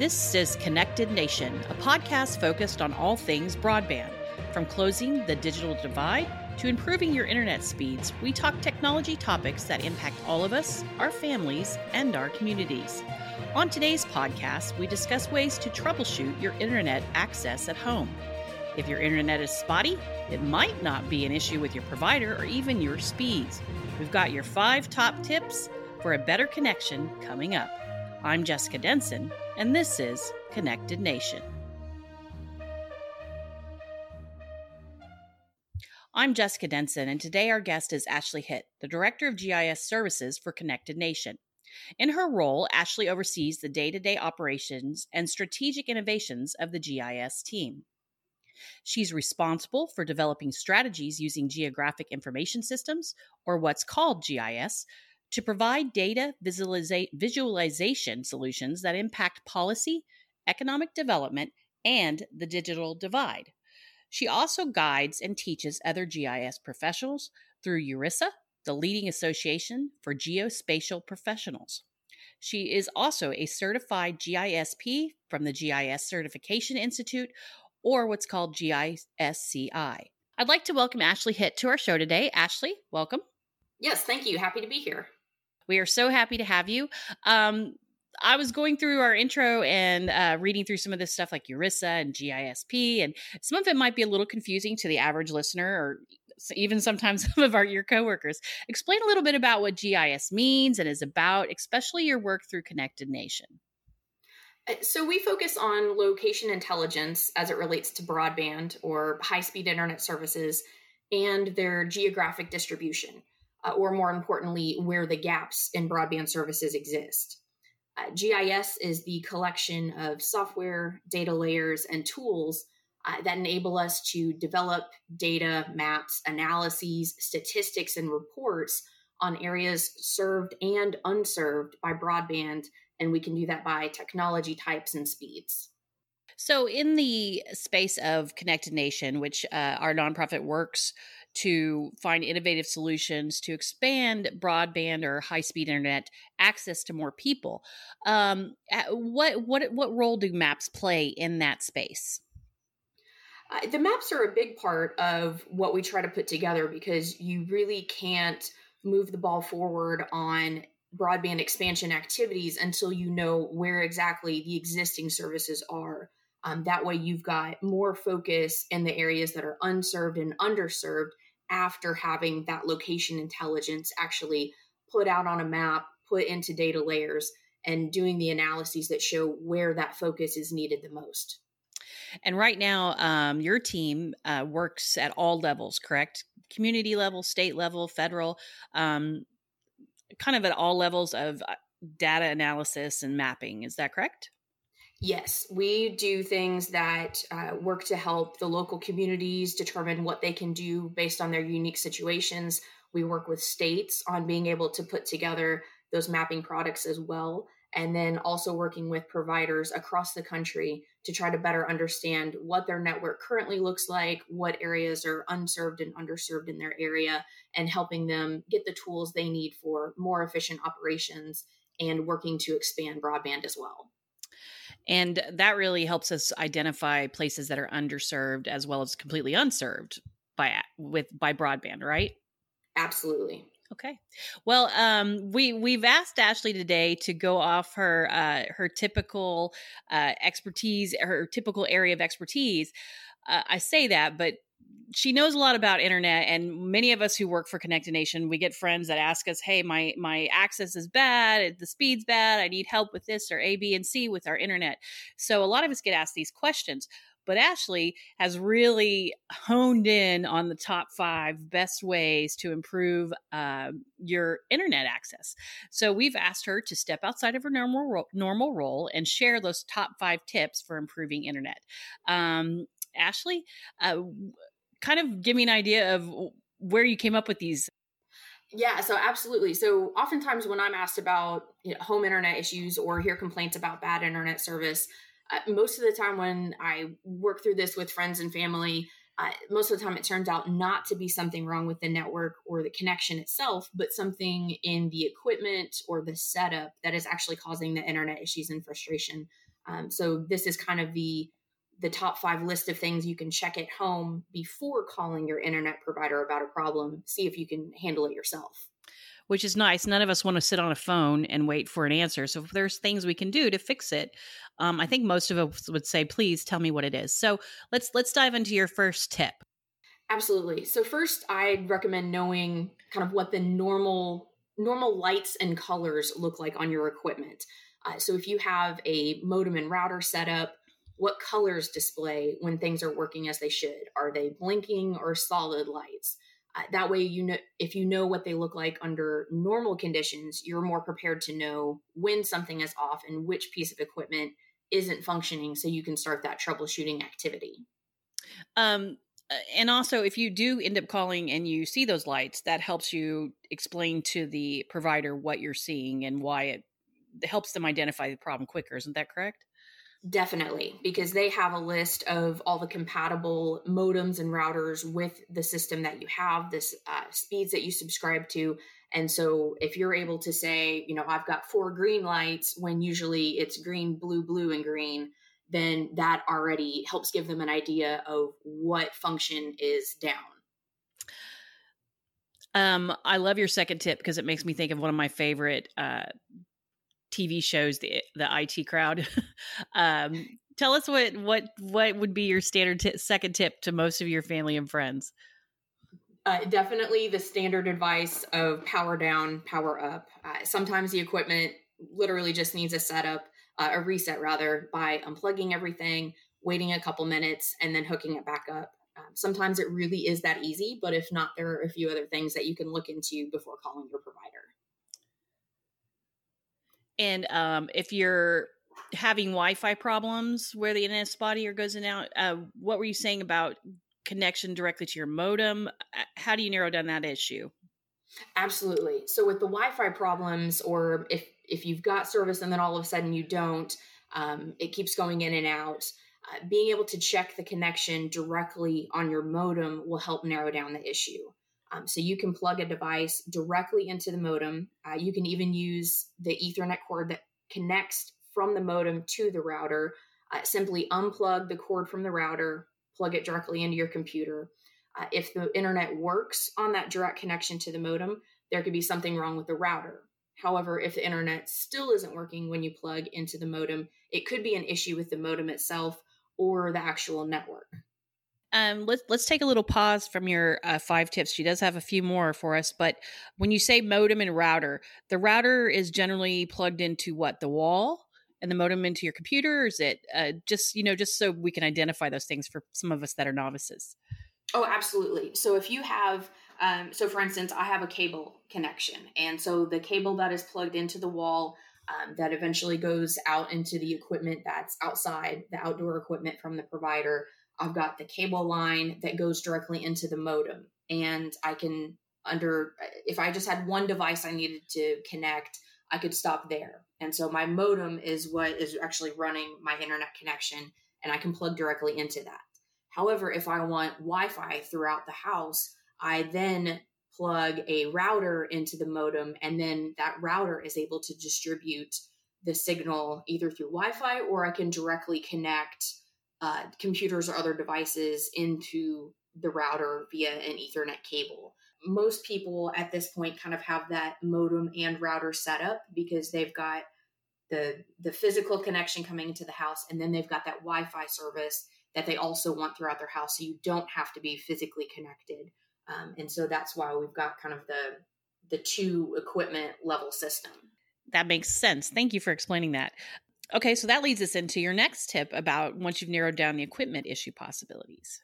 This is Connected Nation, a podcast focused on all things broadband. From closing the digital divide to improving your internet speeds, we talk technology topics that impact all of us, our families, and our communities. On today's podcast, we discuss ways to troubleshoot your internet access at home. If your internet is spotty, it might not be an issue with your provider or even your speeds. We've got your five top tips for a better connection coming up. I'm Jessica Denson, and this is Connected Nation. I'm Jessica Denson, and today our guest is Ashley Hitt, the Director of GIS Services for Connected Nation. In her role, Ashley oversees the day to day operations and strategic innovations of the GIS team. She's responsible for developing strategies using geographic information systems, or what's called GIS, to provide data visualiza- visualization solutions that impact policy, economic development, and the digital divide. She also guides and teaches other GIS professionals through URISA, the leading association for geospatial professionals. She is also a certified GISP from the GIS Certification Institute, or what's called GISCI. I'd like to welcome Ashley Hitt to our show today. Ashley, welcome. Yes, thank you. Happy to be here. We are so happy to have you. Um, I was going through our intro and uh, reading through some of this stuff like URISA and GISP, and some of it might be a little confusing to the average listener or even sometimes some of our your coworkers. Explain a little bit about what GIS means and is about, especially your work through Connected Nation. Uh, so we focus on location intelligence as it relates to broadband or high-speed internet services and their geographic distribution, uh, or more importantly, where the gaps in broadband services exist. Uh, GIS is the collection of software, data layers, and tools uh, that enable us to develop data, maps, analyses, statistics, and reports on areas served and unserved by broadband and we can do that by technology types and speeds. So, in the space of Connected Nation, which uh, our nonprofit works to find innovative solutions to expand broadband or high speed internet access to more people, um, what what what role do maps play in that space? Uh, the maps are a big part of what we try to put together because you really can't move the ball forward on broadband expansion activities until you know where exactly the existing services are. Um, that way, you've got more focus in the areas that are unserved and underserved after having that location intelligence actually put out on a map, put into data layers, and doing the analyses that show where that focus is needed the most. And right now, um, your team uh, works at all levels, correct? Community level, state level, federal. Um, kind of at all levels of uh, data analysis and mapping. Is that correct? Yes, we do things that uh, work to help the local communities determine what they can do based on their unique situations. We work with states on being able to put together those mapping products as well and then also working with providers across the country to try to better understand what their network currently looks like, what areas are unserved and underserved in their area, and helping them get the tools they need for more efficient operations and working to expand broadband as well. And that really helps us identify places that are underserved as well as completely unserved by with by broadband, right? Absolutely. Okay. Well, um, we we've asked Ashley today to go off her uh, her typical uh, expertise, her typical area of expertise. Uh, I say that, but she knows a lot about internet, and many of us who work for Connected Nation, we get friends that ask us, "Hey, my my access is bad, the speed's bad, I need help with this or A, B, and C with our internet." So a lot of us get asked these questions. But Ashley has really honed in on the top five best ways to improve uh, your internet access. So we've asked her to step outside of her normal ro- normal role and share those top five tips for improving internet. Um, Ashley, uh, kind of give me an idea of where you came up with these yeah, so absolutely. So oftentimes when I'm asked about you know, home internet issues or hear complaints about bad internet service, uh, most of the time when I work through this with friends and family, uh, most of the time it turns out not to be something wrong with the network or the connection itself, but something in the equipment or the setup that is actually causing the internet issues and frustration. Um, so this is kind of the the top five list of things you can check at home before calling your internet provider about a problem. See if you can handle it yourself. Which is nice. None of us want to sit on a phone and wait for an answer. So if there's things we can do to fix it, um, I think most of us would say, "Please tell me what it is." So let's let's dive into your first tip. Absolutely. So first, I'd recommend knowing kind of what the normal normal lights and colors look like on your equipment. Uh, so if you have a modem and router setup, what colors display when things are working as they should? Are they blinking or solid lights? Uh, that way, you know if you know what they look like under normal conditions, you're more prepared to know when something is off and which piece of equipment isn't functioning, so you can start that troubleshooting activity. Um, uh, and also, if you do end up calling and you see those lights, that helps you explain to the provider what you're seeing and why it helps them identify the problem quicker. Isn't that correct? Definitely, because they have a list of all the compatible modems and routers with the system that you have, this uh, speeds that you subscribe to. And so, if you're able to say, you know, I've got four green lights when usually it's green, blue, blue, and green, then that already helps give them an idea of what function is down. Um, I love your second tip because it makes me think of one of my favorite uh, TV shows, the the IT Crowd. um, tell us what what what would be your standard t- second tip to most of your family and friends. Uh, definitely the standard advice of power down, power up. Uh, sometimes the equipment literally just needs a setup, uh, a reset rather, by unplugging everything, waiting a couple minutes, and then hooking it back up. Um, sometimes it really is that easy, but if not, there are a few other things that you can look into before calling your. And um, if you're having Wi-Fi problems where the internet spotty or goes in and out, uh, what were you saying about connection directly to your modem? Uh, how do you narrow down that issue? Absolutely. So with the Wi-Fi problems, or if if you've got service and then all of a sudden you don't, um, it keeps going in and out. Uh, being able to check the connection directly on your modem will help narrow down the issue. Um, so you can plug a device directly into the modem. Uh, you can even use the Ethernet cord that connects from the modem to the router. Uh, simply unplug the cord from the router, plug it directly into your computer. Uh, if the internet works on that direct connection to the modem, there could be something wrong with the router. However, if the internet still isn't working when you plug into the modem, it could be an issue with the modem itself or the actual network. Um, let's let's take a little pause from your uh, five tips. She does have a few more for us, but when you say modem and router, the router is generally plugged into what the wall, and the modem into your computer. is it uh, just you know just so we can identify those things for some of us that are novices? Oh, absolutely. So if you have, um, so for instance, I have a cable connection, and so the cable that is plugged into the wall. Um, that eventually goes out into the equipment that's outside, the outdoor equipment from the provider. I've got the cable line that goes directly into the modem. And I can, under, if I just had one device I needed to connect, I could stop there. And so my modem is what is actually running my internet connection, and I can plug directly into that. However, if I want Wi Fi throughout the house, I then plug a router into the modem, and then that router is able to distribute the signal either through Wi Fi or I can directly connect uh, computers or other devices into the router via an Ethernet cable. Most people at this point kind of have that modem and router set up because they've got the the physical connection coming into the house, and then they've got that Wi-Fi service that they also want throughout their house, so you don't have to be physically connected. Um, and so that's why we've got kind of the the two equipment level system. That makes sense. Thank you for explaining that. Okay, so that leads us into your next tip about once you've narrowed down the equipment issue possibilities.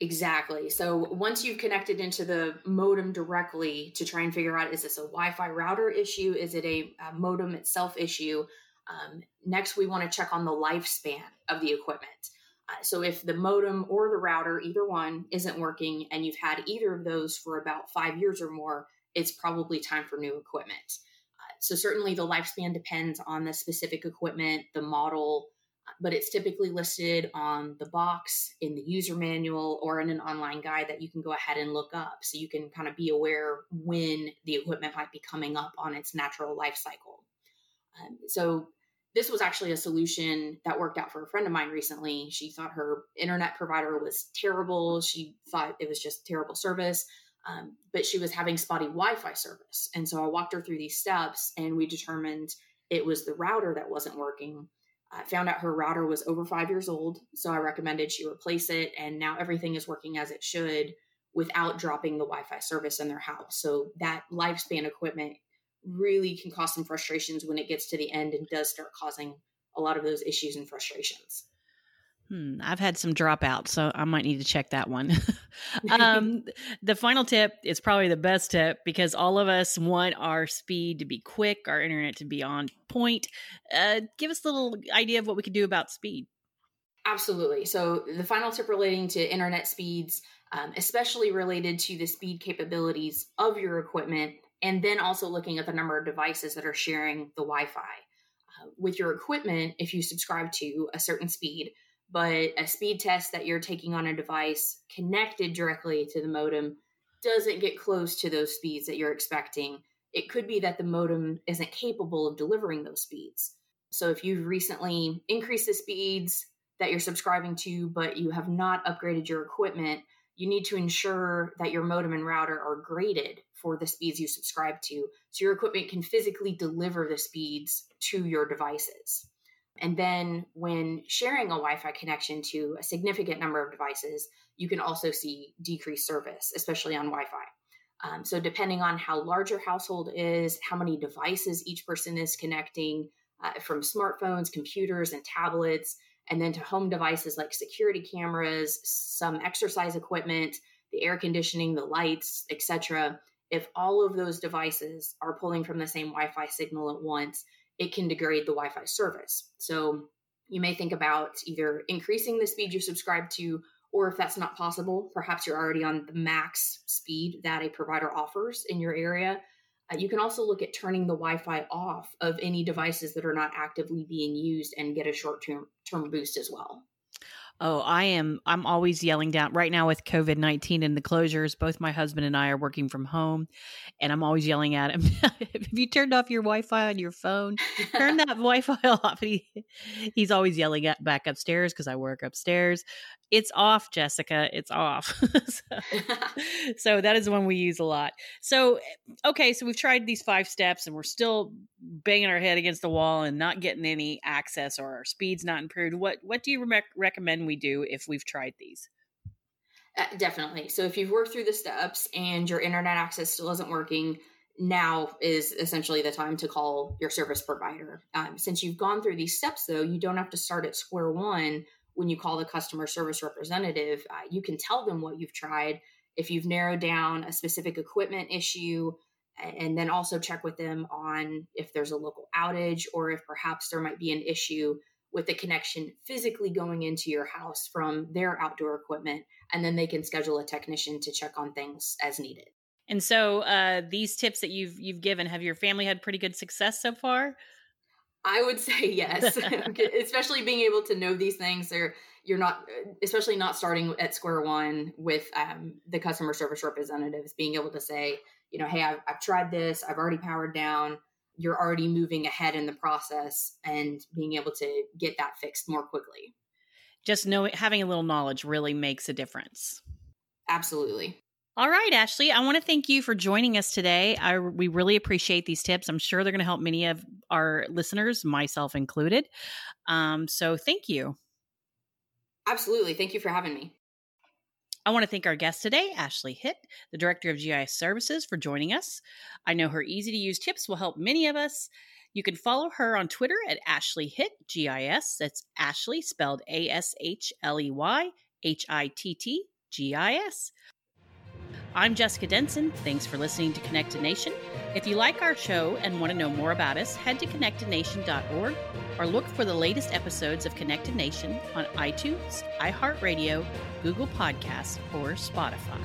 Exactly. So once you've connected into the modem directly to try and figure out is this a Wi Fi router issue? Is it a, a modem itself issue? Um, next, we want to check on the lifespan of the equipment. Uh, so if the modem or the router, either one, isn't working and you've had either of those for about five years or more, it's probably time for new equipment. So certainly the lifespan depends on the specific equipment, the model, but it's typically listed on the box in the user manual or in an online guide that you can go ahead and look up so you can kind of be aware when the equipment might be coming up on its natural life cycle. Um, so this was actually a solution that worked out for a friend of mine recently. She thought her internet provider was terrible. She thought it was just terrible service, um, but she was having spotty Wi Fi service. And so I walked her through these steps and we determined it was the router that wasn't working. I found out her router was over five years old. So I recommended she replace it. And now everything is working as it should without dropping the Wi Fi service in their house. So that lifespan equipment really can cause some frustrations when it gets to the end and does start causing a lot of those issues and frustrations. Hmm, I've had some dropouts, so I might need to check that one. um, the final tip is probably the best tip because all of us want our speed to be quick, our internet to be on point. Uh, give us a little idea of what we could do about speed. Absolutely. So, the final tip relating to internet speeds, um, especially related to the speed capabilities of your equipment, and then also looking at the number of devices that are sharing the Wi Fi. Uh, with your equipment, if you subscribe to a certain speed, but a speed test that you're taking on a device connected directly to the modem doesn't get close to those speeds that you're expecting, it could be that the modem isn't capable of delivering those speeds. So if you've recently increased the speeds that you're subscribing to, but you have not upgraded your equipment, you need to ensure that your modem and router are graded for the speeds you subscribe to so your equipment can physically deliver the speeds to your devices. And then when sharing a Wi Fi connection to a significant number of devices, you can also see decreased service, especially on Wi Fi. Um, so, depending on how large your household is, how many devices each person is connecting, uh, from smartphones, computers, and tablets, and then to home devices like security cameras, some exercise equipment, the air conditioning, the lights, etc. If all of those devices are pulling from the same Wi Fi signal at once, it can degrade the Wi Fi service. So you may think about either increasing the speed you subscribe to, or if that's not possible, perhaps you're already on the max speed that a provider offers in your area. Uh, you can also look at turning the Wi Fi off of any devices that are not actively being used and get a short term boost as well. Oh, I am. I'm always yelling down right now with COVID 19 and the closures. Both my husband and I are working from home, and I'm always yelling at him. Have you turned off your Wi Fi on your phone? Turn that Wi Fi off. He, he's always yelling at back upstairs because I work upstairs. It's off, Jessica. It's off. so, so that is one we use a lot. So, okay, so we've tried these five steps and we're still banging our head against the wall and not getting any access or our speed's not improved. What what do you re- recommend we do if we've tried these? Uh, definitely. So if you've worked through the steps and your internet access still isn't working, now is essentially the time to call your service provider. Um, since you've gone through these steps, though, you don't have to start at square one when you call the customer service representative, uh, you can tell them what you've tried. If you've narrowed down a specific equipment issue, and then also check with them on if there's a local outage or if perhaps there might be an issue with the connection physically going into your house from their outdoor equipment. And then they can schedule a technician to check on things as needed. And so, uh, these tips that you've you've given, have your family had pretty good success so far? I would say yes, especially being able to know these things. Or you're not, especially not starting at square one with um, the customer service representatives, being able to say, you know, hey, I've, I've tried this, I've already powered down. You're already moving ahead in the process and being able to get that fixed more quickly. Just knowing, having a little knowledge really makes a difference. Absolutely. All right, Ashley, I want to thank you for joining us today. I, we really appreciate these tips. I'm sure they're going to help many of our listeners, myself included. Um, so thank you. Absolutely. Thank you for having me. I want to thank our guest today, Ashley Hitt, the Director of GIS Services, for joining us. I know her easy to use tips will help many of us. You can follow her on Twitter at Ashley Hitt GIS. That's Ashley spelled A S H L E Y H I T T G I S. I'm Jessica Denson. Thanks for listening to Connected Nation. If you like our show and want to know more about us, head to connectednation.org or look for the latest episodes of Connected Nation on iTunes, iHeartRadio, Google Podcasts, or Spotify.